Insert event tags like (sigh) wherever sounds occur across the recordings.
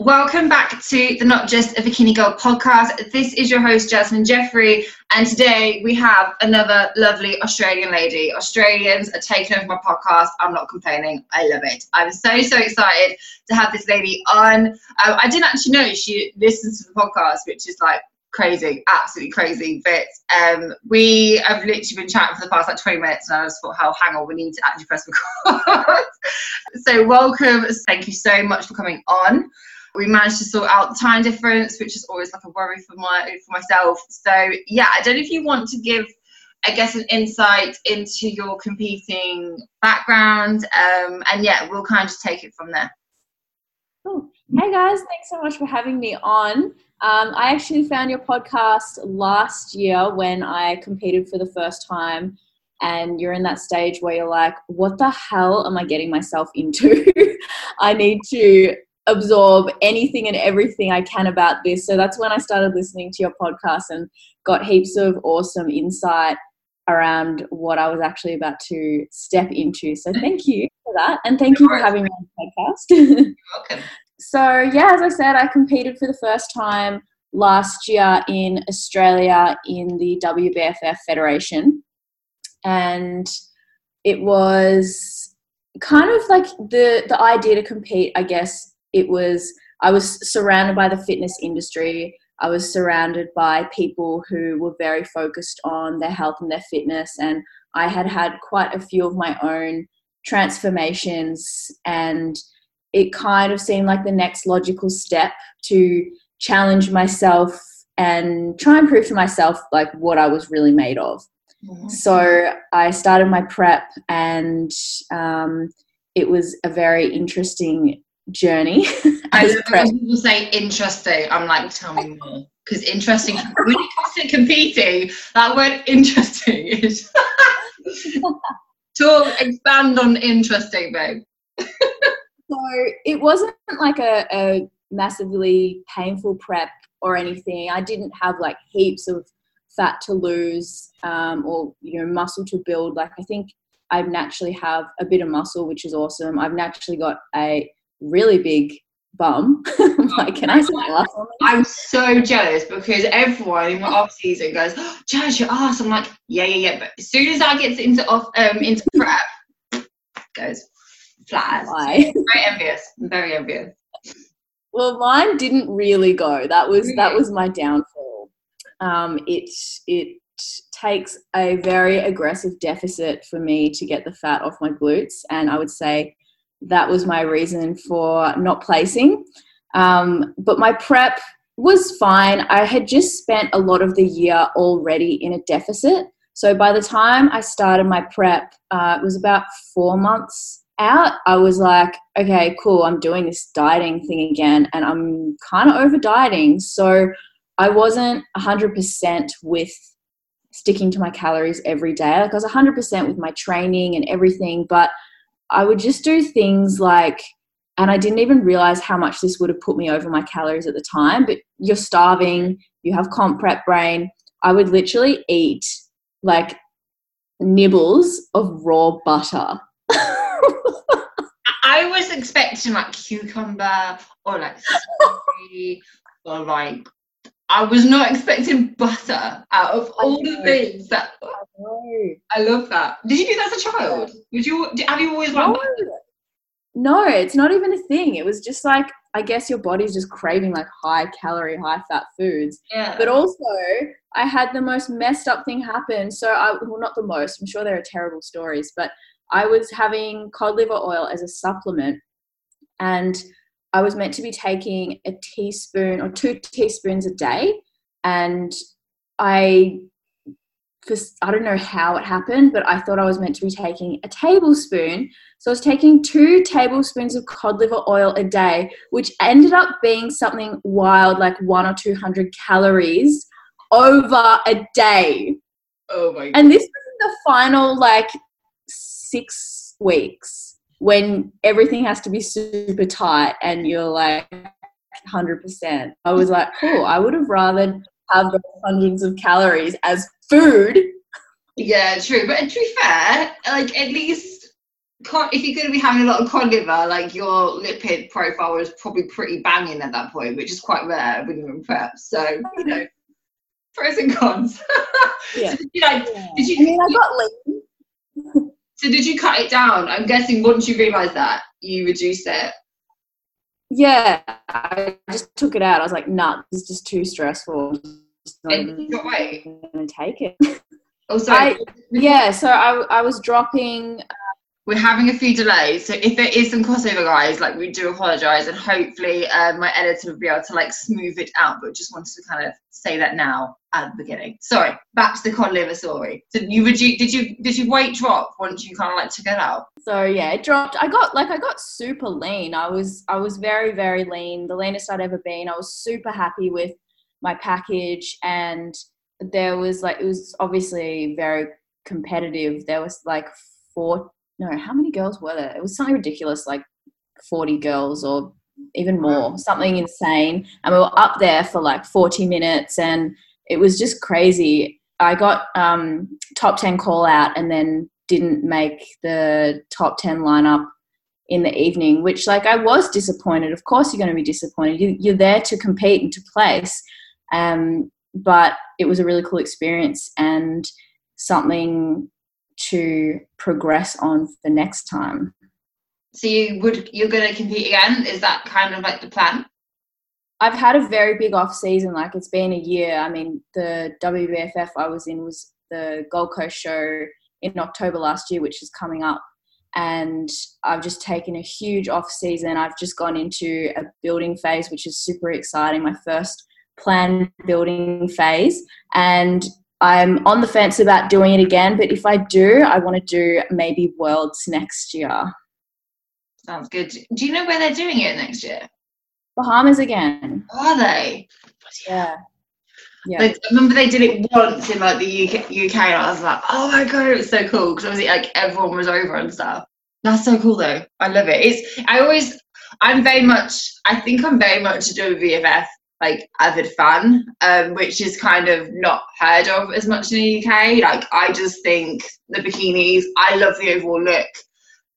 Welcome back to the Not Just a Bikini Girl podcast. This is your host, Jasmine Jeffrey, and today we have another lovely Australian lady. Australians are taking over my podcast. I'm not complaining. I love it. I'm so, so excited to have this lady on. Um, I didn't actually know she listens to the podcast, which is like crazy, absolutely crazy. But um, we have literally been chatting for the past like 20 minutes, and I just thought, "How? hang on, we need to actually press record. (laughs) so, welcome. Thank you so much for coming on we managed to sort out the time difference, which is always like a worry for my for myself. So yeah, I don't know if you want to give, I guess, an insight into your competing background, um, and yeah, we'll kind of just take it from there. Cool. Hey guys, thanks so much for having me on. Um, I actually found your podcast last year when I competed for the first time and you're in that stage where you're like, what the hell am I getting myself into? (laughs) I need to absorb anything and everything I can about this. So that's when I started listening to your podcast and got heaps of awesome insight around what I was actually about to step into. So thank you for that. And thank you for having me on the podcast. welcome. (laughs) so, yeah, as I said, I competed for the first time last year in Australia in the WBFF Federation. And it was kind of like the the idea to compete, I guess, it was I was surrounded by the fitness industry. I was surrounded by people who were very focused on their health and their fitness, and I had had quite a few of my own transformations, and it kind of seemed like the next logical step to challenge myself and try and prove to myself like what I was really made of. Mm-hmm. So I started my prep, and um, it was a very interesting journey. (laughs) I love when people say interesting. I'm like, tell me more. Because interesting, when it comes to competing, that word interesting is. (laughs) Talk, expand on interesting, babe. so it wasn't like a, a massively painful prep or anything. I didn't have like heaps of fat to lose um, or you know muscle to build. Like I think I naturally have a bit of muscle, which is awesome. I've naturally got a really big bum. (laughs) like, can I say that? I'm so jealous because everyone in my off season goes, (gasps) oh, Jazz, your ass. I'm like, yeah, yeah, yeah. But as soon as I get into off um into prep, (laughs) goes flat. Very envious. I'm very envious. Well, mine didn't really go. That was really? that was my downfall. Um, it it takes a very aggressive deficit for me to get the fat off my glutes, and I would say that was my reason for not placing. Um, but my prep was fine. I had just spent a lot of the year already in a deficit. So by the time I started my prep, uh, it was about four months out. I was like, okay, cool, I'm doing this dieting thing again, and I'm kind of over dieting. So I wasn't 100% with sticking to my calories every day. Like I was 100% with my training and everything, but I would just do things like, and I didn't even realize how much this would have put me over my calories at the time, but you're starving, you have comp prep brain. I would literally eat like nibbles of raw butter. (laughs) I was expecting like cucumber or like or like I was not expecting butter out of all the things that I, I, love that. Did you do that as a child? Would you have you always butter? No, it's not even a thing. It was just like I guess your body's just craving like high calorie, high fat foods. Yeah. But also, I had the most messed up thing happen. So I well not the most. I'm sure there are terrible stories, but I was having cod liver oil as a supplement and I was meant to be taking a teaspoon or two teaspoons a day, and I, for, I don't know how it happened, but I thought I was meant to be taking a tablespoon. So I was taking two tablespoons of cod liver oil a day, which ended up being something wild, like one or two hundred calories over a day. Oh my! God. And this was the final like six weeks when everything has to be super tight and you're like 100%. I was like, cool, I would have rather have those hundreds of calories as food. Yeah, true. But uh, to be fair, like at least if you're going to be having a lot of cod liver, like your lipid profile is probably pretty banging at that point, which is quite rare when you're in prep. So you know, pros and cons. (laughs) Yeah. so did you like? Yeah. Did you? I mean, I got lean. So did you cut it down? I'm guessing once you realised that you reduced it. Yeah, I just took it out. I was like, nah, this is just too stressful. Just not And even you got weight. gonna take it. Oh, so I- Yeah, so I, I was dropping. We're having a few delays. So if there is some crossover, guys, like we do apologise, and hopefully um, my editor will be able to like smooth it out. But just wanted to kind of say that now at the beginning. Sorry, back to the cod liver story. So you reduce? Did you did your weight drop once you kind of like took it out? So yeah, it dropped. I got like I got super lean. I was I was very very lean, the leanest I'd ever been. I was super happy with my package, and there was like it was obviously very competitive. There was like four no, how many girls were there? It was something ridiculous, like forty girls or even more, something insane. And we were up there for like forty minutes, and it was just crazy. I got um, top ten call out, and then didn't make the top 10 lineup in the evening, which like I was disappointed. Of course you're going to be disappointed. You, you're there to compete and to place. Um, but it was a really cool experience and something to progress on for next time. So you would you're going to compete again? Is that kind of like the plan? I've had a very big off season. Like it's been a year. I mean, the WBFF I was in was the Gold Coast show in October last year, which is coming up. And I've just taken a huge off season. I've just gone into a building phase, which is super exciting. My first plan building phase. And I'm on the fence about doing it again. But if I do, I want to do maybe Worlds next year. Sounds good. Do you know where they're doing it next year? Bahamas again. Are they? Yeah. Yeah. Like, I remember they did it once in like the UK, UK and I was like, oh my god, it was so cool because obviously like everyone was over and stuff. That's so cool though. I love it. It's I always I'm very much I think I'm very much a WBFF like avid fan, um, which is kind of not heard of as much in the UK. Like I just think the bikinis, I love the overall look.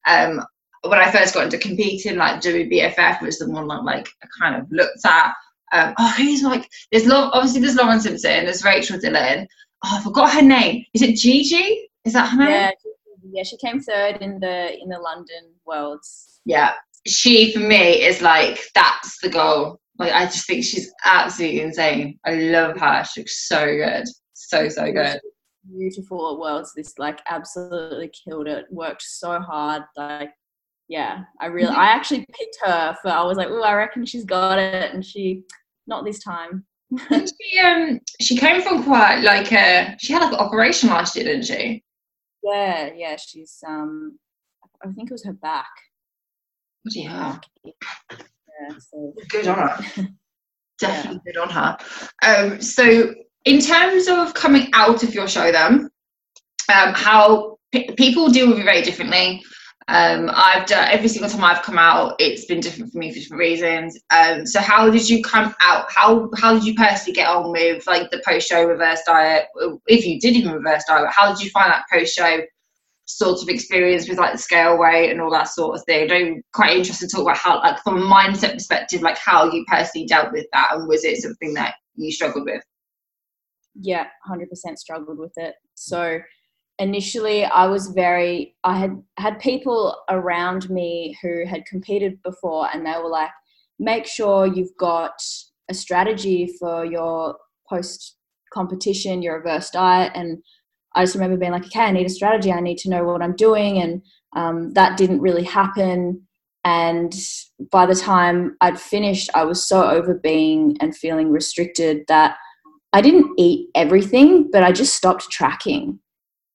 Um, when I first got into competing, like WBFF was the one that like I kind of looked at. Um, oh, who's like there's Lo- obviously there's Lauren Simpson, there's Rachel Dillon. Oh, I forgot her name. Is it Gigi? Is that her name? Yeah, yeah, she came third in the in the London Worlds. Yeah. She for me is like that's the goal. Like I just think she's absolutely insane. I love her. She looks so good. So so good. Beautiful at Worlds. This like absolutely killed it. Worked so hard. Like, yeah, I really, I actually picked her for. I was like, oh, I reckon she's got it, and she, not this time. She um she came from quite like a she had like an operation last year, didn't she? Yeah, yeah, she's um, I think it was her back. Bloody hell. Yeah, so Good on her. (laughs) Definitely good on her. Um so in terms of coming out of your show then, um how p- people deal with you very differently. Um, I've done every single time I've come out, it's been different for me for different reasons. Um, so how did you come out? How how did you personally get on with like the post show reverse diet? If you did even reverse diet, how did you find that post show sort of experience with like the scale weight and all that sort of thing? I'm quite interested to talk about how, like from a mindset perspective, like how you personally dealt with that, and was it something that you struggled with? yeah, hundred percent struggled with it. So initially I was very I had had people around me who had competed before and they were like make sure you've got a strategy for your post competition your reverse diet and I just remember being like okay I need a strategy I need to know what I'm doing and um, that didn't really happen and by the time I'd finished I was so over being and feeling restricted that I didn't eat everything but I just stopped tracking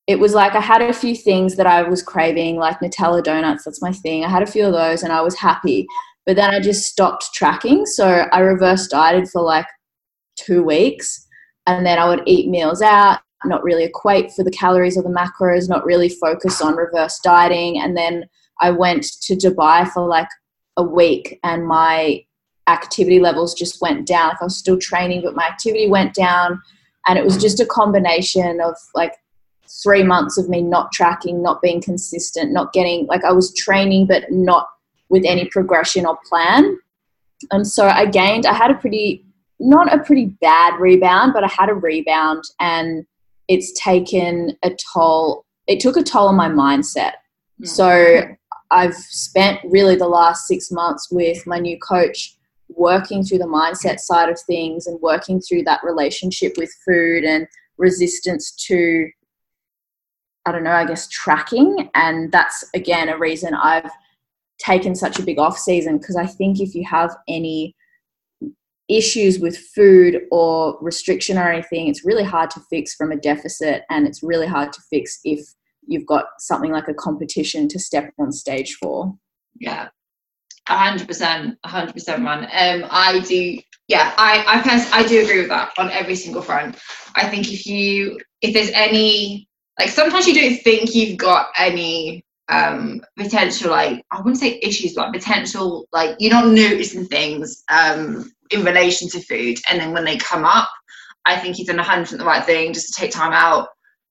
it was like I had a few things that I was craving, like Nutella donuts, that's my thing. I had a few of those and I was happy. But then I just stopped tracking. So I reverse dieted for like two weeks. And then I would eat meals out, not really equate for the calories or the macros, not really focus on reverse dieting. And then I went to Dubai for like a week and my activity levels just went down. Like I was still training, but my activity went down. And it was just a combination of like three months of me not tracking, not being consistent, not getting like I was training but not with any progression or plan. And so I gained, I had a pretty, not a pretty bad rebound, but I had a rebound and it's taken a toll. It took a toll on my mindset. Mm. So I've spent really the last six months with my new coach working through the mindset side of things and working through that relationship with food and resistance to I don't know, I guess tracking. And that's again a reason I've taken such a big off season because I think if you have any issues with food or restriction or anything, it's really hard to fix from a deficit and it's really hard to fix if you've got something like a competition to step on stage for. Yeah. A hundred percent, a hundred percent, man. Um, I do, yeah, I, I, pers- I do agree with that on every single front. I think if you, if there's any like sometimes you don't think you've got any um potential like i wouldn't say issues but potential like you're not noticing things um in relation to food and then when they come up i think you've done 100% the right thing just to take time out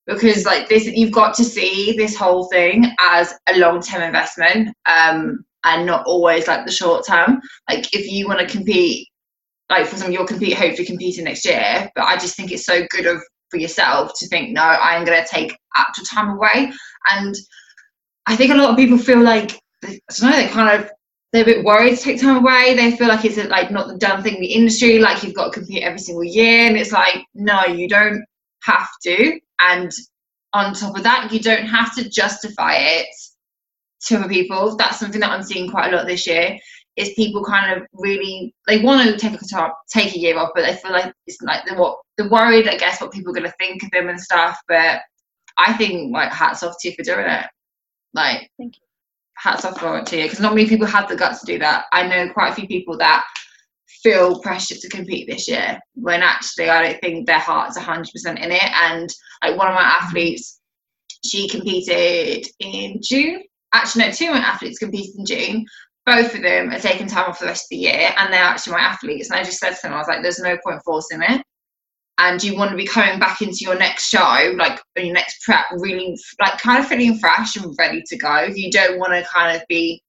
because like this you've got to see this whole thing as a long-term investment um and not always like the short term like if you want to compete like for some you'll compete hopefully competing next year but i just think it's so good of for yourself to think, no, I'm going to take actual time away. And I think a lot of people feel like, I don't know, they kind of, they're a bit worried to take time away. They feel like it's like not the done thing in the industry, like you've got to compete every single year. And it's like, no, you don't have to. And on top of that, you don't have to justify it to other people. That's something that I'm seeing quite a lot this year is people kind of really they want to take a top, take a year off, but they feel like it's like they're what they're worried, I guess, what people are going to think of them and stuff. But I think like hats off to you for doing it. Like, thank you. Hats off to you because not many people have the guts to do that. I know quite a few people that feel pressure to compete this year when actually I don't think their heart's 100% in it. And like one of my athletes, she competed in June. Actually, no, two of my athletes competed in June both of them are taking time off the rest of the year and they're actually my athletes. And I just said to them, I was like, there's no point forcing it. And you want to be coming back into your next show, like your next prep, really like kind of feeling fresh and ready to go. You don't want to kind of be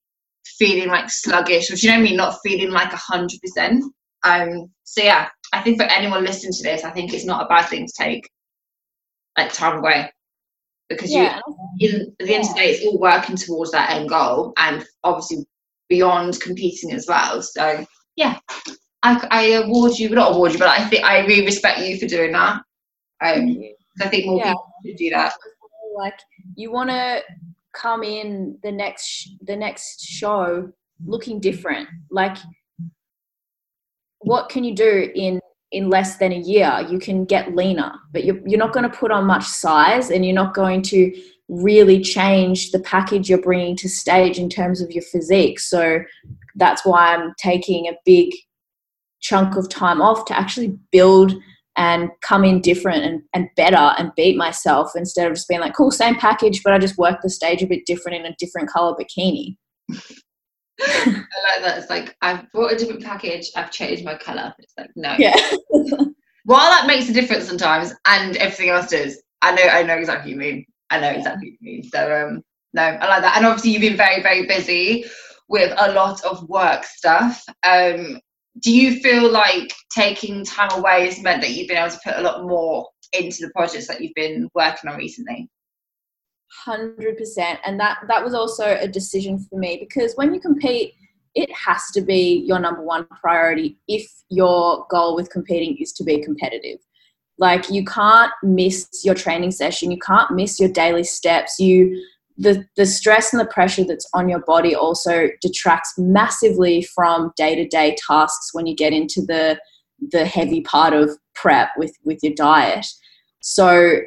feeling like sluggish, which you know I mean, not feeling like a hundred percent. Um so yeah, I think for anyone listening to this, I think it's not a bad thing to take like time away because yeah. you in, at the end of the day it's all working towards that end goal and obviously beyond competing as well. So yeah, I, I award you, not award you, but I think I really respect you for doing that. Um, I think more yeah. people should do that. Like you want to come in the next the next show looking different. Like what can you do in in less than a year? You can get leaner, but you're you're not going to put on much size, and you're not going to really change the package you're bringing to stage in terms of your physique. So that's why I'm taking a big chunk of time off to actually build and come in different and, and better and beat myself instead of just being like, cool, same package, but I just work the stage a bit different in a different color bikini. (laughs) I like that. It's like I've bought a different package, I've changed my color. It's like no. Yeah. (laughs) While that makes a difference sometimes, and everything else does, I know I know exactly what you mean. I know exactly what you mean. So um, no, I like that. And obviously, you've been very, very busy with a lot of work stuff. Um, do you feel like taking time away has meant that you've been able to put a lot more into the projects that you've been working on recently? Hundred percent, and that that was also a decision for me because when you compete, it has to be your number one priority if your goal with competing is to be competitive. Like you can't miss your training session, you can't miss your daily steps. You the the stress and the pressure that's on your body also detracts massively from day-to-day tasks when you get into the the heavy part of prep with with your diet. So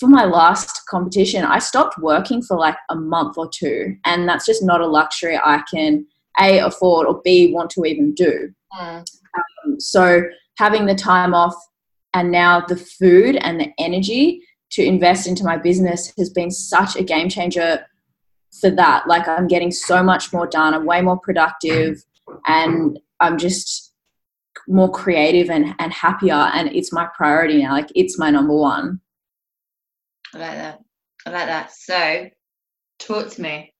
for my last competition, I stopped working for like a month or two, and that's just not a luxury I can a afford or b want to even do. Mm. Um, so having the time off and now the food and the energy to invest into my business has been such a game changer for that. Like I'm getting so much more done. I'm way more productive and I'm just more creative and, and happier and it's my priority now. Like it's my number one. I like that. I like that. So, talk to me.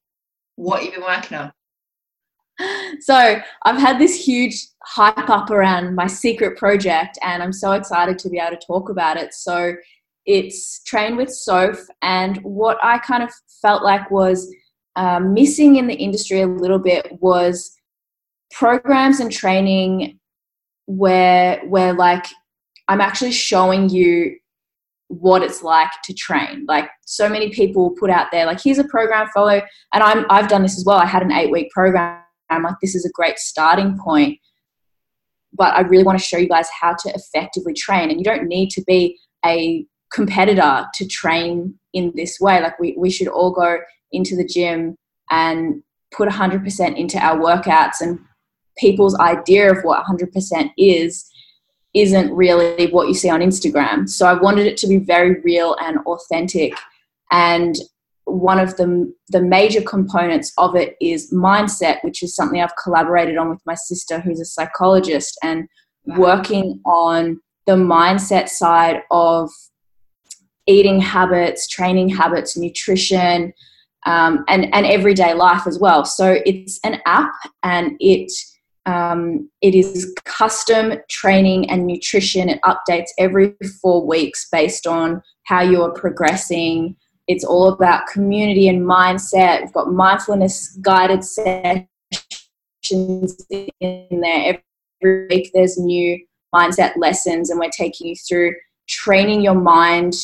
What you've been working on? So, I've had this huge hype up around my secret project, and I'm so excited to be able to talk about it. So, it's Train with Soph, and what I kind of felt like was um, missing in the industry a little bit was programs and training where where like I'm actually showing you what it's like to train. Like so many people put out there, like here's a program follow, and I'm I've done this as well. I had an eight week program. I'm like this is a great starting point, but I really want to show you guys how to effectively train, and you don't need to be a competitor to train in this way. Like we we should all go into the gym and put 100% into our workouts and people's idea of what 100% is isn't really what you see on Instagram. So I wanted it to be very real and authentic. And one of the, the major components of it is mindset, which is something I've collaborated on with my sister, who's a psychologist, and working on the mindset side of eating habits, training habits, nutrition, um, and, and everyday life as well. So it's an app and it um, it is custom training and nutrition. It updates every four weeks based on how you are progressing. It's all about community and mindset. We've got mindfulness guided sessions in there. Every week there's new mindset lessons, and we're taking you through training your mind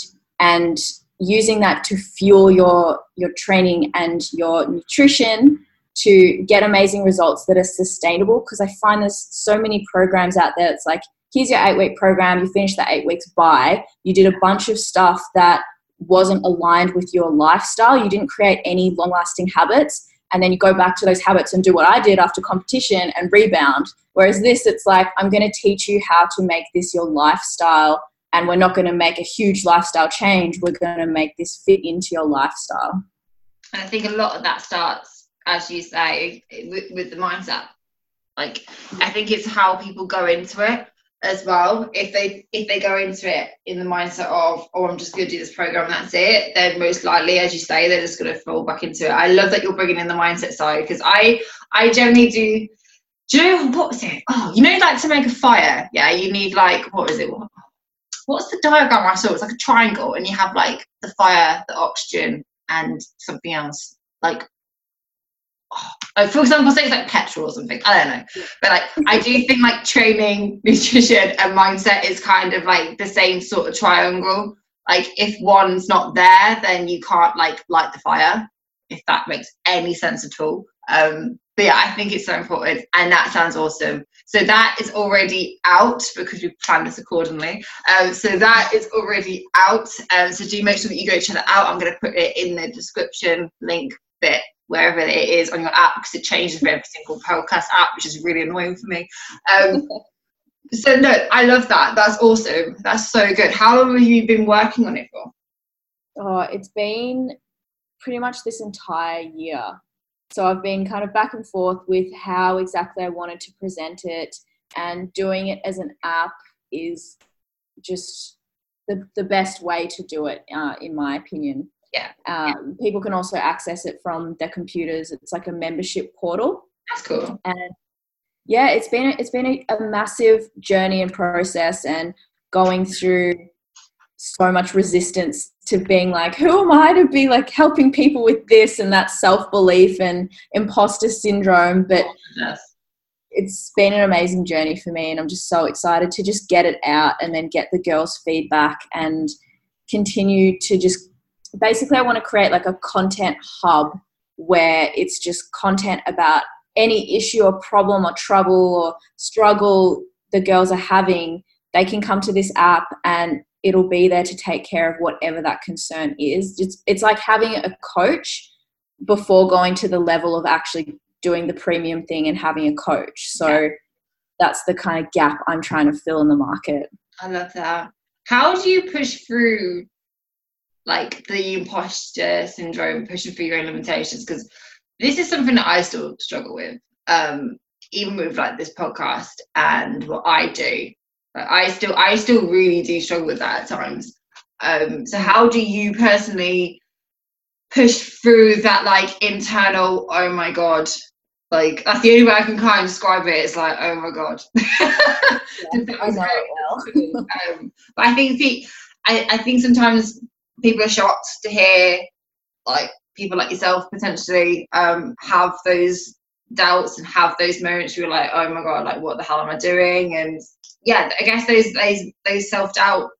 and using that to fuel your your training and your nutrition to get amazing results that are sustainable because I find there's so many programs out there. It's like, here's your eight week program, you finish that eight weeks by, you did a bunch of stuff that wasn't aligned with your lifestyle, you didn't create any long lasting habits, and then you go back to those habits and do what I did after competition and rebound. Whereas this, it's like, I'm going to teach you how to make this your lifestyle. And we're not going to make a huge lifestyle change. We're going to make this fit into your lifestyle. And I think a lot of that starts as you say, with, with the mindset. Like, I think it's how people go into it as well. If they if they go into it in the mindset of, oh, I'm just going to do this program that's it, then most likely, as you say, they're just going to fall back into it. I love that you're bringing in the mindset side because I I generally do. Do you know what was it? Oh, you know, like to make a fire. Yeah, you need like what is it? What, what's the diagram I saw? It's like a triangle, and you have like the fire, the oxygen, and something else. Like oh, for example, say it's like petrol or something. I don't know, but like I do think like training, (laughs) nutrition, and mindset is kind of like the same sort of triangle. Like if one's not there, then you can't like light the fire. If that makes any sense at all. Um, but yeah, I think it's so important, and that sounds awesome. So that is already out because we planned this accordingly. Um, so that is already out. Um, so do make sure that you go check that out. I'm going to put it in the description link bit wherever it is on your app because it changes for every single podcast app, which is really annoying for me. Um, (laughs) so no, I love that. That's awesome. That's so good. How long have you been working on it for? Oh, it's been pretty much this entire year. So I've been kind of back and forth with how exactly I wanted to present it, and doing it as an app is just the, the best way to do it, uh, in my opinion. Yeah. Um, people can also access it from their computers. It's like a membership portal. That's cool. And yeah, it's been a, it's been a, a massive journey and process, and going through so much resistance to being like, who am I to be like helping people with this and that self belief and imposter syndrome? But yes. it's been an amazing journey for me, and I'm just so excited to just get it out and then get the girls' feedback and continue to just basically I want to create like a content hub where it's just content about any issue or problem or trouble or struggle the girls are having. They can come to this app and it'll be there to take care of whatever that concern is. It's, it's like having a coach before going to the level of actually doing the premium thing and having a coach. So yeah. that's the kind of gap I'm trying to fill in the market. I love that. How do you push through like the imposter syndrome, pushing through your own limitations, because this is something that I still struggle with. Um, even with like this podcast and what I do, I still I still really do struggle with that at times. Um, so how do you personally push through that like internal, oh my god, like that's the only way I can kind of describe it. It's like, oh my god. (laughs) Yeah, I know it well. um, but I think the, I, I think sometimes people are shocked to hear like people like yourself potentially um, have those doubts and have those moments where you're like, oh my god, like what the hell am I doing? And yeah, I guess those those those self doubt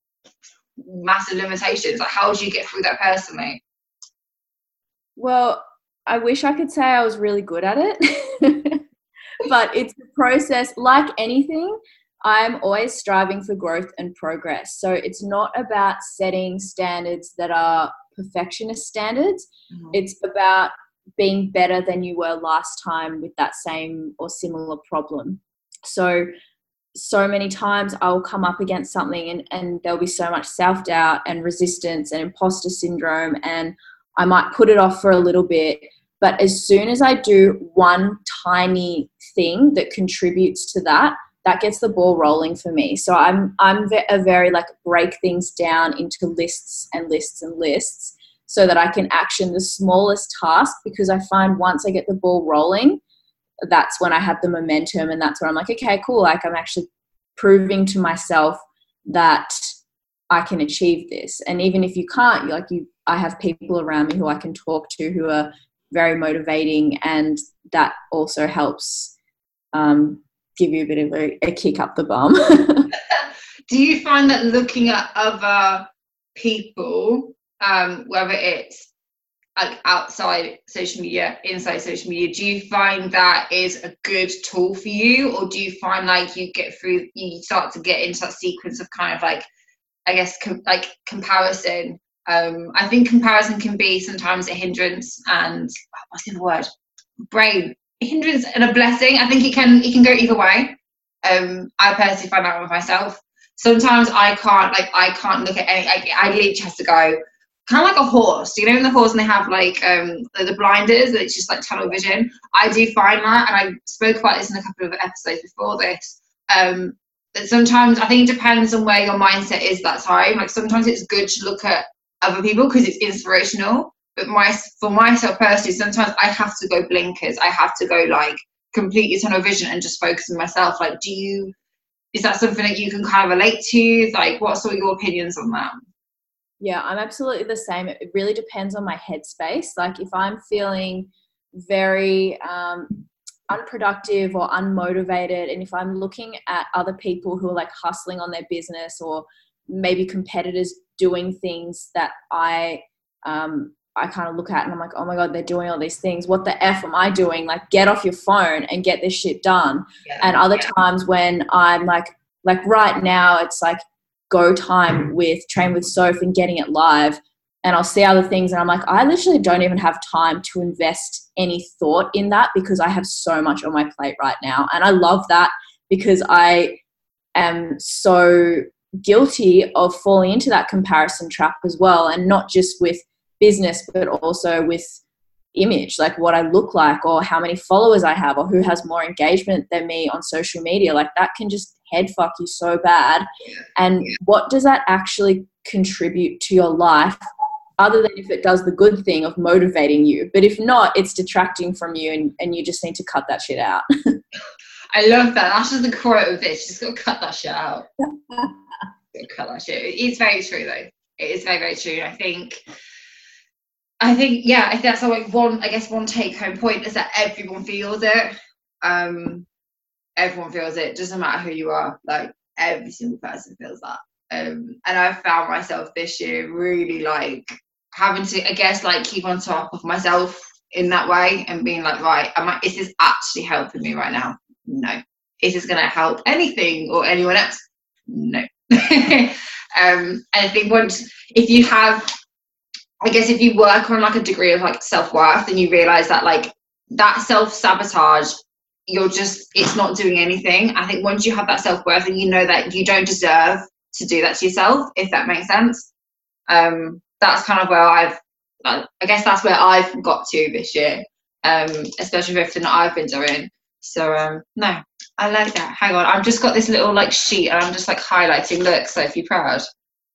massive limitations. Like how do you get through that personally? Well, I wish I could say I was really good at it, (laughs) but it's a process like anything. I'm always striving for growth and progress. So it's not about setting standards that are perfectionist standards. Mm-hmm. It's about being better than you were last time with that same or similar problem. So, so many times I'll come up against something and, and there'll be so much self doubt and resistance and imposter syndrome, and I might put it off for a little bit. But as soon as I do one tiny thing that contributes to that, that gets the ball rolling for me. So I'm I'm a very like break things down into lists and lists and lists so that I can action the smallest task because I find once I get the ball rolling, that's when I have the momentum and that's when I'm like, okay, cool, like I'm actually proving to myself that I can achieve this. And even if you can't, like you I have people around me who I can talk to who are very motivating and that also helps um, give you a bit of a, a kick up the bum. (laughs) Do you find that looking at other people, um, whether it's like outside social media, inside social media, do you find that is a good tool for you, or do you find like you get through, you start to get into that sequence of kind of like, I guess, com- like comparison? Um, I think comparison can be sometimes a hindrance and what's the word? Brain hindrance and a blessing. I think it can it can go either way. Um, I personally find that with myself. Sometimes I can't like I can't look at any. I, I literally have to go kind of like a horse. You know, in the horse and they have like um the, the blinders. It's just like tunnel vision. I do find that, and I spoke about this in a couple of episodes before this. Um, that sometimes I think it depends on where your mindset is that time. Like sometimes it's good to look at other people because it's inspirational but my for myself personally, sometimes I have to go blinkers. I have to go like completely tunnel vision and just focus on myself. Like, do you? Is that something that you can kind of relate to? Like, what sort of your opinions on that? Yeah, I'm absolutely the same. It really depends on my headspace. Like, if I'm feeling very um, unproductive or unmotivated, and if I'm looking at other people who are like hustling on their business or maybe competitors doing things that I um, I kind of look at and I'm like, oh my God, they're doing all these things. What the F am I doing? Like, get off your phone and get this shit done. Yeah, and other yeah. times when I'm like, like right now, it's like go time with Train with Soph and getting it live. And I'll see other things and I'm like, I literally don't even have time to invest any thought in that because I have so much on my plate right now. And I love that because I am so guilty of falling into that comparison trap as well. And not just with business, but also with image, like what I look like, or how many followers I have, or who has more engagement than me on social media. Like that can just head fuck you so bad. And what does that actually contribute to your life? Other than if it does the good thing of motivating you. But if not, it's detracting from you and, and you just need to cut that shit out. (laughs) I love that. That's just the quote of this. Just gotta cut that shit out. (laughs) cut that shit. It's very true though. It is very, very true. I think I think yeah, I think that's like one I guess one take home point is that everyone feels it. Um everyone feels it, doesn't matter who you are, like every single person feels that. Um and I found myself this year really like having to I guess like keep on top of myself in that way and being like, right, am I is this actually helping me right now? No. Is this gonna help anything or anyone else? No. (laughs) um and I think once if you have I guess if you work on like a degree of like self worth and you realize that like that self sabotage, you're just it's not doing anything. I think once you have that self worth and you know that you don't deserve to do that to yourself, if that makes sense, um, that's kind of where I've I guess that's where I've got to this year, um, especially with everything that I've been doing. So um, no, I like that. Hang on, I've just got this little like sheet and I'm just like highlighting. Look, Sophie, proud.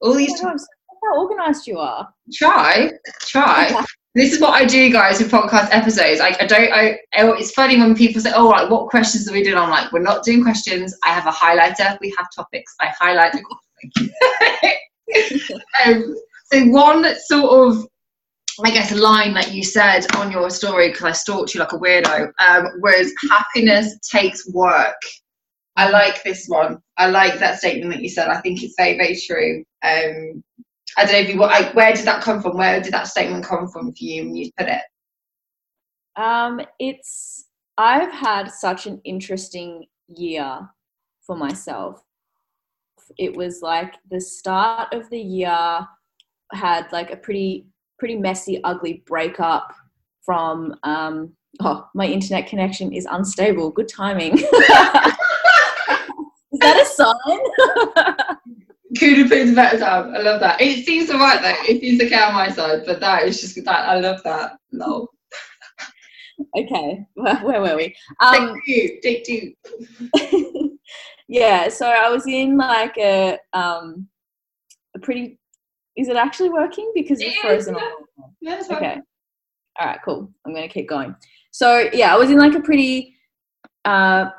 All these. Oh, I'm how organized you are. Try, try. (laughs) this is what I do, guys, with podcast episodes. Like, I don't. I. It's funny when people say, "Oh, like, what questions are we doing?" I'm like, "We're not doing questions. I have a highlighter. We have topics. I highlight (laughs) um, so one sort of I guess line that you said on your story because I stalked you like a weirdo um, was happiness takes work. I like this one. I like that statement that you said. I think it's very very true. Um, I don't know if you like, where did that come from? Where did that statement come from for you when you put it? Um, it's I've had such an interesting year for myself. It was like the start of the year had like a pretty pretty messy, ugly breakup from um, oh my internet connection is unstable. Good timing. (laughs) is that a sign? (laughs) Have been better time. I love that. It seems alright though. It seems okay on my side, but that is just that. I love that. No. okay, where, where were we? Um, take two. Take two. (laughs) yeah, so I was in like a um a pretty. Is it actually working? Because it's frozen. Yeah, yeah okay. All right, cool. I'm gonna keep going. So yeah, I was in like a pretty uh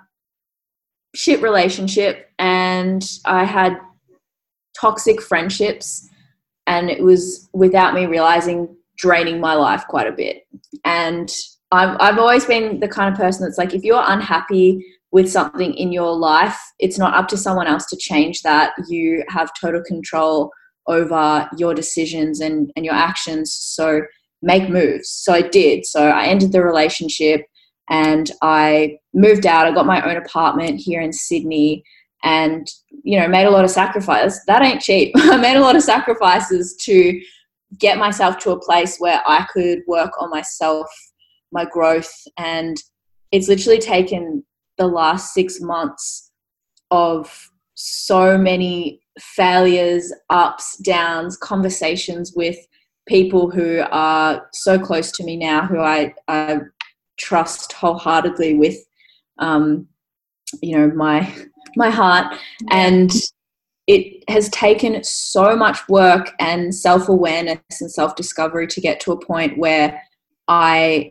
shit relationship, and I had toxic friendships and it was without me realizing draining my life quite a bit. And I've, I've always been the kind of person that's like if you're unhappy with something in your life it's not up to someone else to change that. You have total control over your decisions and, and your actions. So make moves. So i did. So i ended the relationship and i moved out. I got my own apartment here in sydney and you know made a lot of sacrifices that ain't cheap. (laughs) I made a lot of sacrifices to get myself to a place where i could work on myself my growth and it's literally taken the last six months of so many failures ups downs conversations with people who are so close to me now who i, I trust wholeheartedly with um, you know my my heart and it has taken so much work and self-awareness and self-discovery to get to a point where i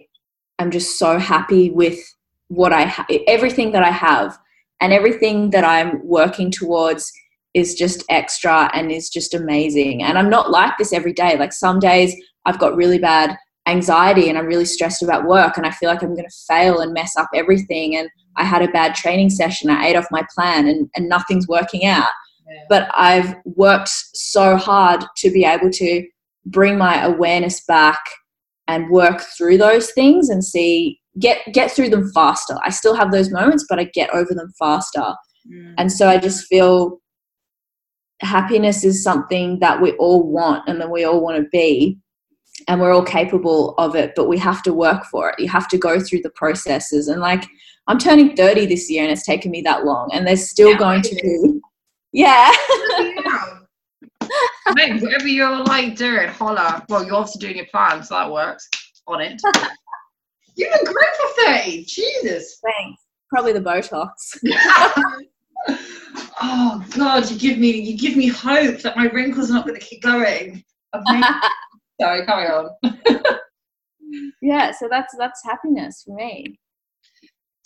am just so happy with what i ha- everything that i have and everything that i'm working towards is just extra and is just amazing. And i'm not like this every day. Like some days i've got really bad anxiety and i'm really stressed about work and i feel like i'm going to fail and mess up everything and I had a bad training session, I ate off my plan, and, and nothing's working out. Yeah. But I've worked so hard to be able to bring my awareness back and work through those things and see get get through them faster. I still have those moments, but I get over them faster. Mm. And so I just feel happiness is something that we all want and that we all want to be and we're all capable of it but we have to work for it you have to go through the processes and like I'm turning 30 this year and it's taken me that long and there's still yeah, going to be yeah. (laughs) Mate, whatever you're like doing, holla. Well, you're obviously doing your plan, so that works. On it. (laughs) you look great for 30. Jesus. Thanks. Probably the Botox. (laughs) oh God, you give me you give me hope that my wrinkles are not going to keep going. Sorry, carry on. yeah, so that's that's happiness for me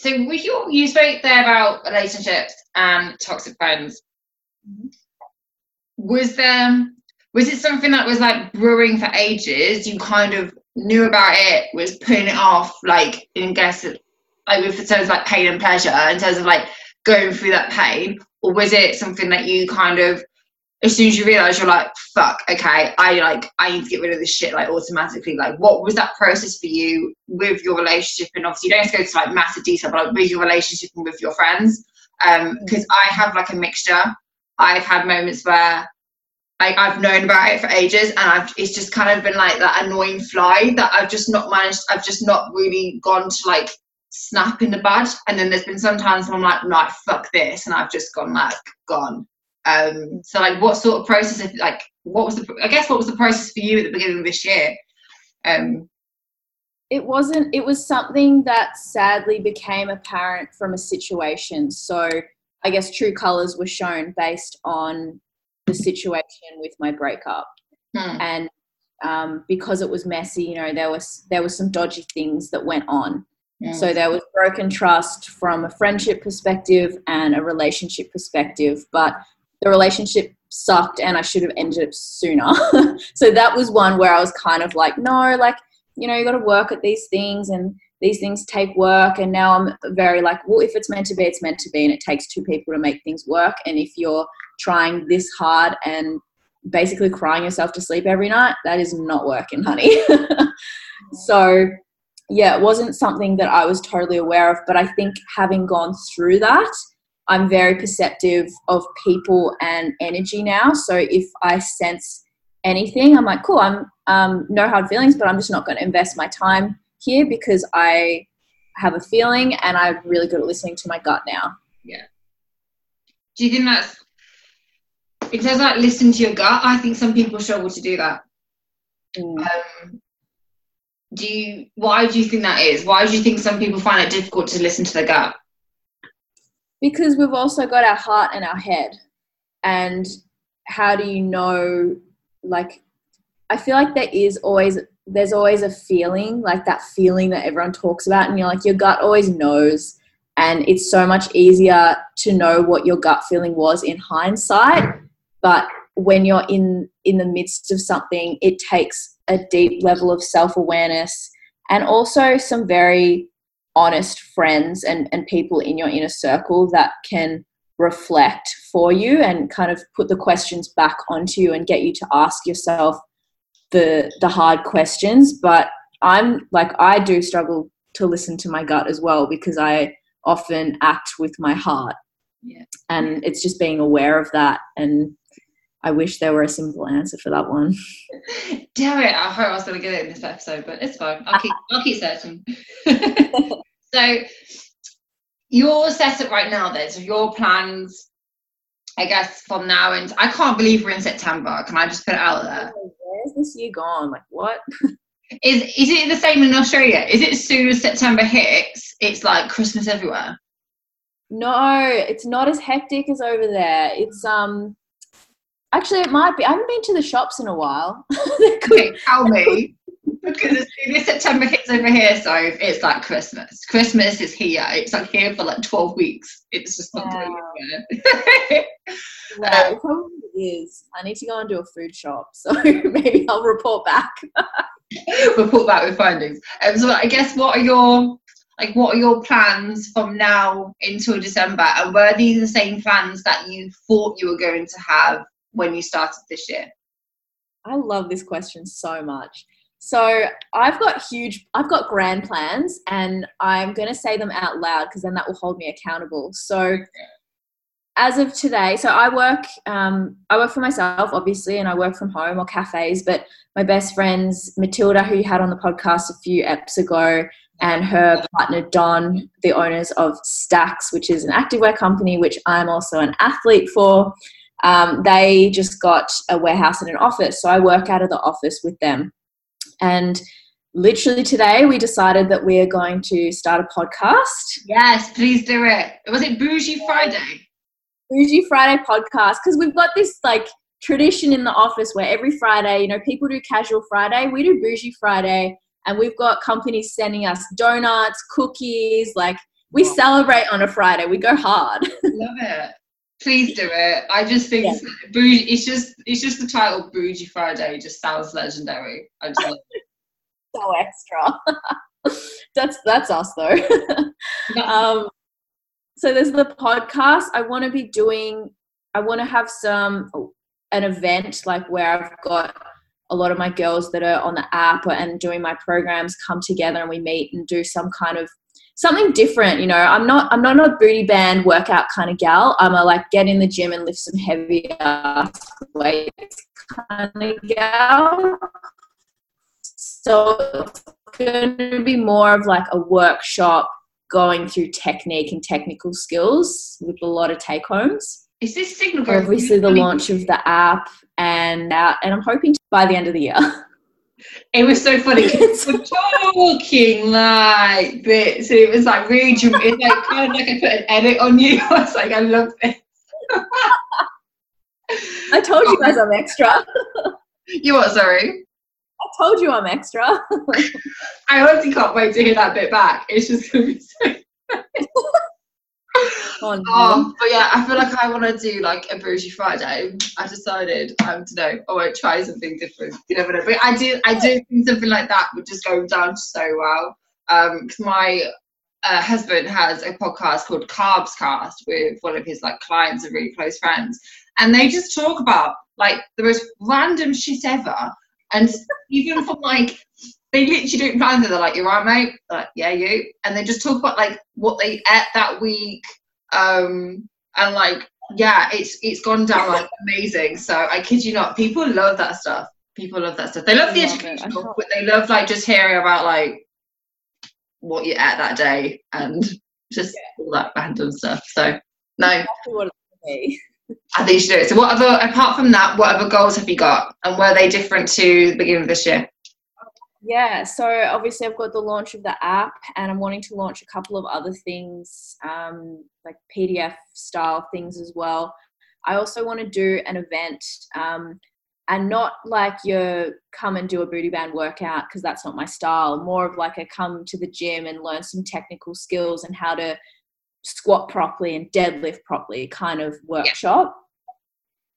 so with your, you spoke there about relationships and toxic friends. Mm-hmm. was there was it something that was like brewing for ages? You kind of knew about it was putting it off like in guess like with terms of like pain and pleasure in terms of like going through that pain? Or was it something that you kind of as soon as you realize you're like fuck okay i like i need to get rid of this shit like automatically. Like what was that process for you with your relationship? And obviously you don't have to go to like massive detail but like with your relationship and with your friends um because mm. i have like a mixture. I've had moments where like I've known about it for ages and I've it's just kind of been like that annoying fly that I've just not managed I've just not really gone to like snap in the bud. And then there's been some times when I'm like no fuck this and I've just gone like gone um, so like what sort of process of like what was the I guess what was the process for you at the beginning of this year? Um, it wasn't it was something that sadly became apparent from a situation. So I guess true colors were shown based on the situation with my breakup. Hmm. and um, because it was messy, you know, there was there was some dodgy things that went on. Hmm. So there was broken trust from a friendship perspective and a relationship perspective, but the relationship sucked and I should have ended it sooner. (laughs) so that was one where I was kind of like, no, like, you know, you got to work at these things and these things take work. And now I'm very like, well, if it's meant to be, it's meant to be. And it takes two people to make things work. And if you're trying this hard and basically crying yourself to sleep every night, that is not working, honey. (laughs) so, yeah, it wasn't something that I was totally aware of, but I think having gone through that, I'm very perceptive of people and energy now. So if I sense anything, I'm like, cool, I'm um, no hard feelings, but I'm just not going to invest my time here because I have a feeling and I'm really good at listening to my gut now. Yeah. Do you think that's it of like listening to your gut? I think some people struggle to do that. Mm. Um, do you? Why do you think that is? Why do you think some people find it difficult to listen to their gut? Because we've also got our heart and our head. And how do you know like i feel like there is always there's always a feeling like that feeling that everyone talks about and you're like your gut always knows. And it's so much easier to know what your gut feeling was in hindsight but when you're in in the midst of something it takes a deep level of self-awareness and also some very honest friends and, and people in your inner circle that can reflect for you and kind of put the questions back onto you and get you to ask yourself the the hard questions but i'm like i do struggle to listen to my gut as well because i often act with my heart Yeah. and it's just being aware of that and i wish there were a simple answer for that one (laughs) Damn it! I hope I was going to get it in this episode, but it's fine. I'll keep. I'll keep searching. (laughs) so, your setup right now, then. So your plans, I guess, from now and I can't believe we're in September. Can I just put it out there? where's this year gone like what (laughs) Is is it the same in Australia? Is it as soon as September hits, it's like Christmas everywhere? No, it's not as hectic as over there. It's um actually it might be. I haven't been to the shops in a while. (laughs) Could- Okay, tell me. Because as soon as September hits over here, so it's like Christmas. Christmas is here. It's like here for like 12 weeks. It's just not going anywhere. yeah, it (laughs) probably is. I need to go and do a food shop, (laughs) so maybe I'll report back. report back with findings. Um, so I guess what are your like what are your plans from now until December? And were these the same plans that you thought you were going to have when you started this year? I love this question so much. So I've got huge, I've got grand plans, and I'm going to say them out loud because then that will hold me accountable. So as of today, so I work, um, I work for myself, obviously, and I work from home or cafes. But my best friends, Matilda, who you had on the podcast a few eps ago, and her partner Don, the owners of STAX, which is an activewear company, which I'm also an athlete for. Um, they just got a warehouse and an office, so I work out of the office with them. And literally today, we decided that we are going to start a podcast. Yes, please do it. Was it Bougie Friday? Bougie Friday podcast because we've got this like tradition in the office where every Friday, you know, people do casual Friday, we do Bougie Friday, and we've got companies sending us donuts, cookies, like we celebrate on a Friday. We go hard. (laughs) Love it. Please do it. I just think Yeah. bougie. It's just it's just the title Bougie Friday just sounds legendary. I just love (laughs) so extra. (laughs) that's that's us though. (laughs) um, so there's the podcast. I want to be doing. I want to have some an event like where I've got a lot of my girls that are on the app and doing my programs come together and we meet and do some kind of something different. You know, I'm not I'm not a booty band workout kind of gal. I'm a like get in the gym and lift some heavy weights kind of gal. So it's going to be more of like a workshop going through technique and technical skills with a lot of take homes. Is this signal? Obviously, the launch of the app and uh, and I'm hoping to, by the end of the year. (laughs) It was so funny. We're talking like this. So it was like really, dram- it's like kind of like I put an edit on you. (laughs) I was like, I love this. I told you guys I'm extra. (laughs) You what? Sorry. I told you I'm extra. (laughs) I honestly can't wait to hear that bit back. It's just gonna be so. (laughs) oh, no. Oh, but yeah, I feel like I want to do like a bougie Friday. I decided um today I won't try something different. You never know, but I do. I do think something like that would just go down so well. Um, because my uh, husband has a podcast called Carbs Cast with one of his like clients and really close friends, and they just talk about like the most random shit ever, and even from like they literally don't plan it. They're like, "You're right, mate." They're like, "Yeah, you," and they just talk about like what they ate that week, um, and like, yeah, it's it's gone down like amazing. So I kid you not, people love that stuff. People love that stuff. They love the love educational, can't- but they love like just hearing about like what you ate that day and just all that random stuff. So no, Exactly what it's gonna be. I think you should do it. So what other apart from that, what other goals have you got? And were they different to the beginning of this year? Yeah, so obviously I've got the launch of the app, and I'm wanting to launch a couple of other things, um, like PDF style things as well. I also want to do an event, um, and not like your come and do a booty band workout because that's not my style. More of like a come to the gym and learn some technical skills and how to squat properly and deadlift properly kind of workshop.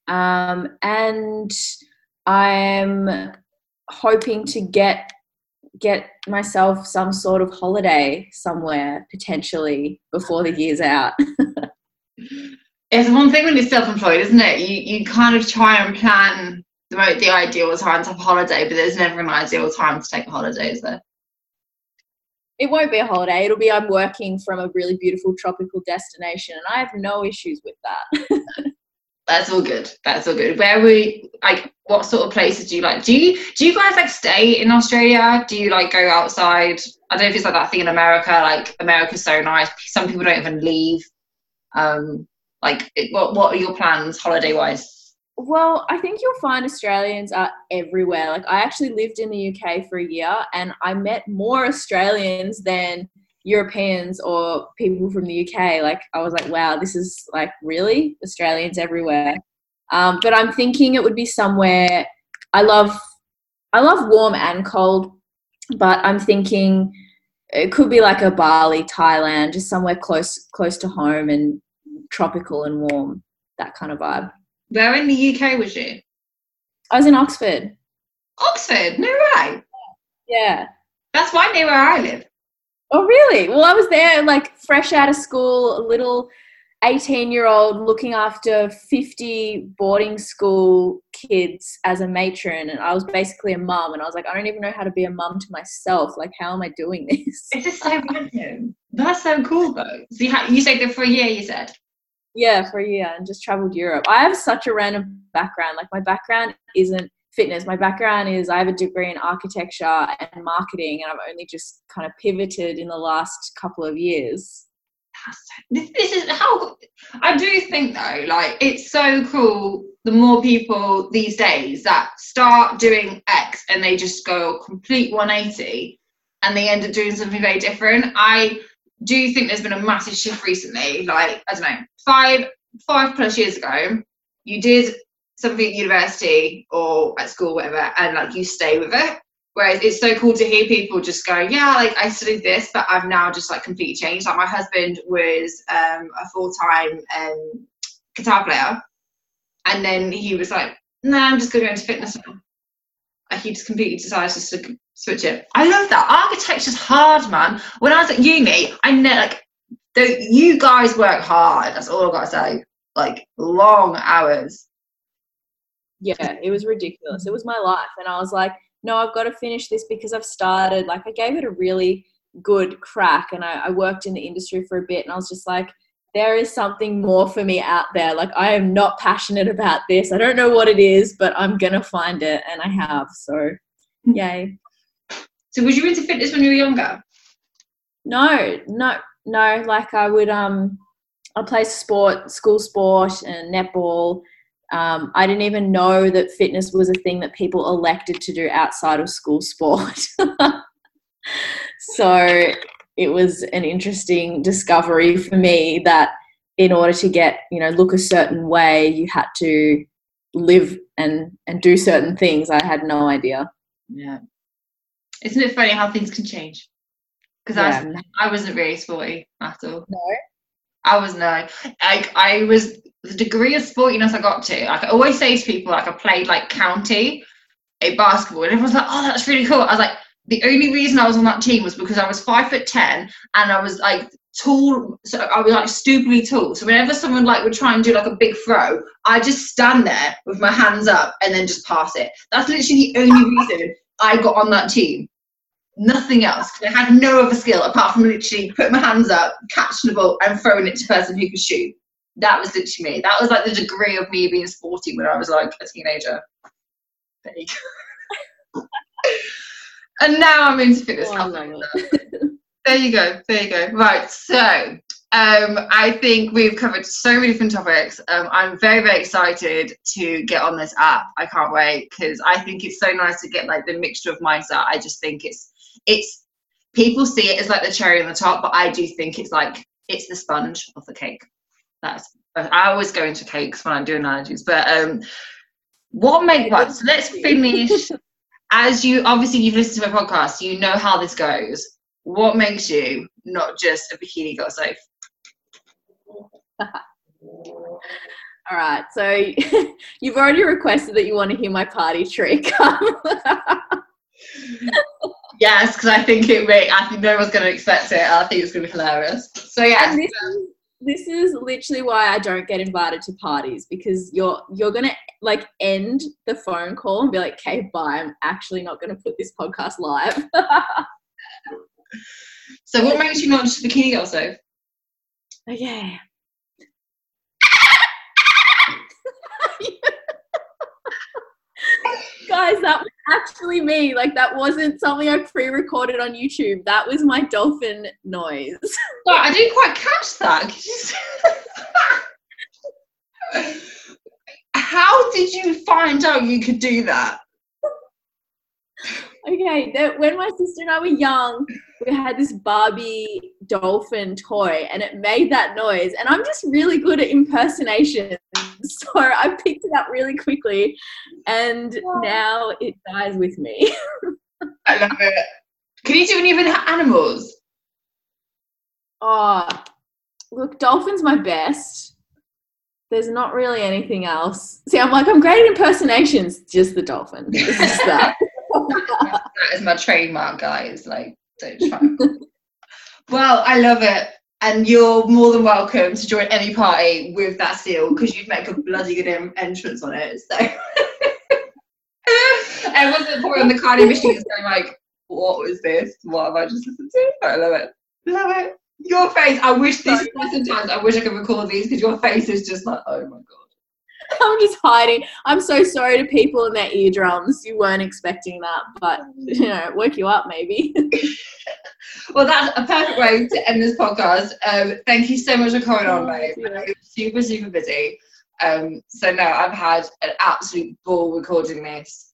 Um, and I'm hoping to get get myself some sort of holiday somewhere potentially before the year's out. (laughs) It's one thing when you're self-employed, isn't it? You you kind of try and plan the the ideal time to have a holiday, but there's never an ideal time to take a holiday, is there? it won't be a holiday. It'll be I'm working from a really beautiful tropical destination, and I have no issues with that. (laughs) That's all good. That's all good. Where we like what sort of places do you like? Do you do you guys like stay in Australia? Do you like go outside? I don't know if it's like that thing in America, like America's so nice. Some people don't even leave. Um like it, what what are your plans holiday wise? Well, I think you'll find Australians are everywhere. Like I actually lived in the UK for a year and I met more Australians than Europeans or people from the UK. Like I was like, wow, this is like really Australians everywhere. Um, but I'm thinking it would be somewhere I love I love warm and cold, but I'm thinking it could be like a Bali, Thailand, just somewhere close close to home and tropical and warm, that kind of vibe. Where in the UK was you? I was in Oxford. Oxford, no way. Yeah. That's right near where I live. Oh, really? Well, I was there like fresh out of school, a little 18 year old looking after 50 boarding school kids as a matron. And I was basically a mum. And I was like, I don't even know how to be a mum to myself. Like, how am I doing this? It's just so random. That's so cool though. So you, ha- you stayed there for a year, you said? Yeah, for a year and just traveled Europe. I have such a random background. Like, my background isn't fitness. My background is I have a degree in architecture and marketing, and I've only just kind of pivoted in the last couple of years. This, this is how I do think though, like it's so cool. The more people these days that start doing X and they just go complete 180 and they end up doing something very different. I do think there's been a massive shift recently. Like, I don't know, five five plus years ago, you did something at university or at school, whatever, and like you stay with it. Whereas it's so cool to hear people just go, yeah, like I studied this, but I've now just like completely changed. Like my husband was um, a full time um, guitar player, and then he was like, no, I'm just going to go into fitness. Like he just completely decided to switch it. I love that. Architecture's hard, man. When I was at uni, I know like the, you guys work hard. That's all I gotta say. Like long hours. Yeah, it was ridiculous. It was my life. And I was like, no, I've got to finish this because I've started. Like, I gave it a really good crack and I, I worked in the industry for a bit. And I was just like, there is something more for me out there. Like, I am not passionate about this. I don't know what it is, but I'm going to find it. And I have. So, yay. So was you into fitness when you were younger? No, no, no. Like, I would, um, I play sport, school sport and netball. Um, I didn't even know that fitness was a thing that people elected to do outside of school sport. (laughs) so it was an interesting discovery for me that in order to get, you know, look a certain way, you had to live and and do certain things. I had no idea. Yeah. Isn't it funny how things can change? Because Yeah. I, I wasn't really sporty at all. No. I was no. Like I was the degree of sportiness I got to. Like I always say to people, like I played like county a basketball, and everyone's like, "Oh, that's really cool." I was like, the only reason I was on that team was because I was five foot ten and I was like tall. So I was like stupidly tall. So whenever someone like would try and do like a big throw, I just stand there with my hands up and then just pass it. That's literally the only reason I got on that team. Nothing else. 'Cause I had no other skill apart from literally putting my hands up, catching the ball, and throwing it to the person who could shoot. That was literally me. That was like the degree of me being sporty when I was like a teenager. There you go. (laughs) and now I'm into fitness. Oh, I How love funny is it. that? There you go. There you go. Right. So um, I think we've covered so many different topics. Um, I'm very, very excited to get on this app. I can't wait because I think it's so nice to get like the mixture of mindset. I just think it's it's people see it as like the cherry on the top, but I do think it's like it's the sponge of the cake. That's I always go into cakes when I'm doing analogies, but um, what make right? So let's finish. As you obviously you've listened to my podcast, you know how this goes. What makes you not just a bikini girl (laughs) safe? All right. So (laughs) you've already requested that you want to hear my party trick. (laughs) Yes, because I think it may. I think no one's going to expect it. I think it's going to be hilarious. So yeah, this is, this is literally why I don't get invited to parties because you're you're gonna like end the phone call and be like, "Okay, bye. I'm actually not gonna put this podcast live." (laughs) so what makes you not just bikini girl safe? okay. (laughs) Guys, that was actually me. Like that wasn't something I pre-recorded on YouTube. That was my dolphin noise. (laughs) Well, I didn't quite catch that. (laughs) How did you find out you could do that? Okay, that when my sister and I were young, we had this Barbie dolphin toy and it made that noise. And I'm just really good at impersonations. (laughs) So I picked it up really quickly and now it dies with me. (laughs) I love it. Can you do any of animals? Oh, look, dolphin's my best. There's not really anything else. See, I'm like, I'm great at impersonations, just the dolphin. It's just that. (laughs) that is my trademark, guys. Like, don't try. (laughs) well, I love it. And you're more than welcome to join any party with that seal because you'd make a bloody good em- entrance on it. So, (laughs) everyone's probably on the cardio machine going like, "What was this? What have I just listened to?" I love it. Love it. Your face. I wish this. Sometimes I wish I could record these because your face is just like, oh my god. (laughs) I'm just hiding. I'm so sorry to people in their eardrums. You weren't expecting that, but you know, woke you up maybe. (laughs) Well, that's a perfect way to end this podcast. Um, thank you so much for coming on, babe. Yeah. Super, super busy. Um, so no, I've had an absolute ball recording this.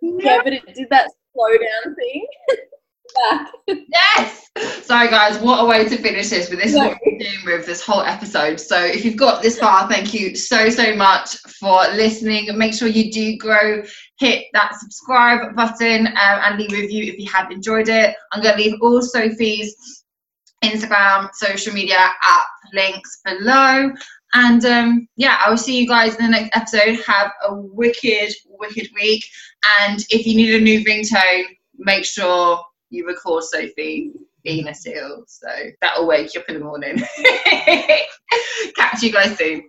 yeah, but it did that slow down thing. (laughs) Back. Yes. Sorry, guys. What a way to finish this. But this is what we're doing with this whole episode. So if you've got this far, thank you so so much for listening. Make sure you do grow. Hit that subscribe button um, and leave a review if you have enjoyed it. I'm going to leave all Sophie's Instagram, social media app links below. And um, yeah, I will see you guys in the next episode. Have a wicked, wicked week. And if you need a new ringtone, make sure you record Sophie being a seal. So that will wake you up in the morning. (laughs) Catch you guys soon.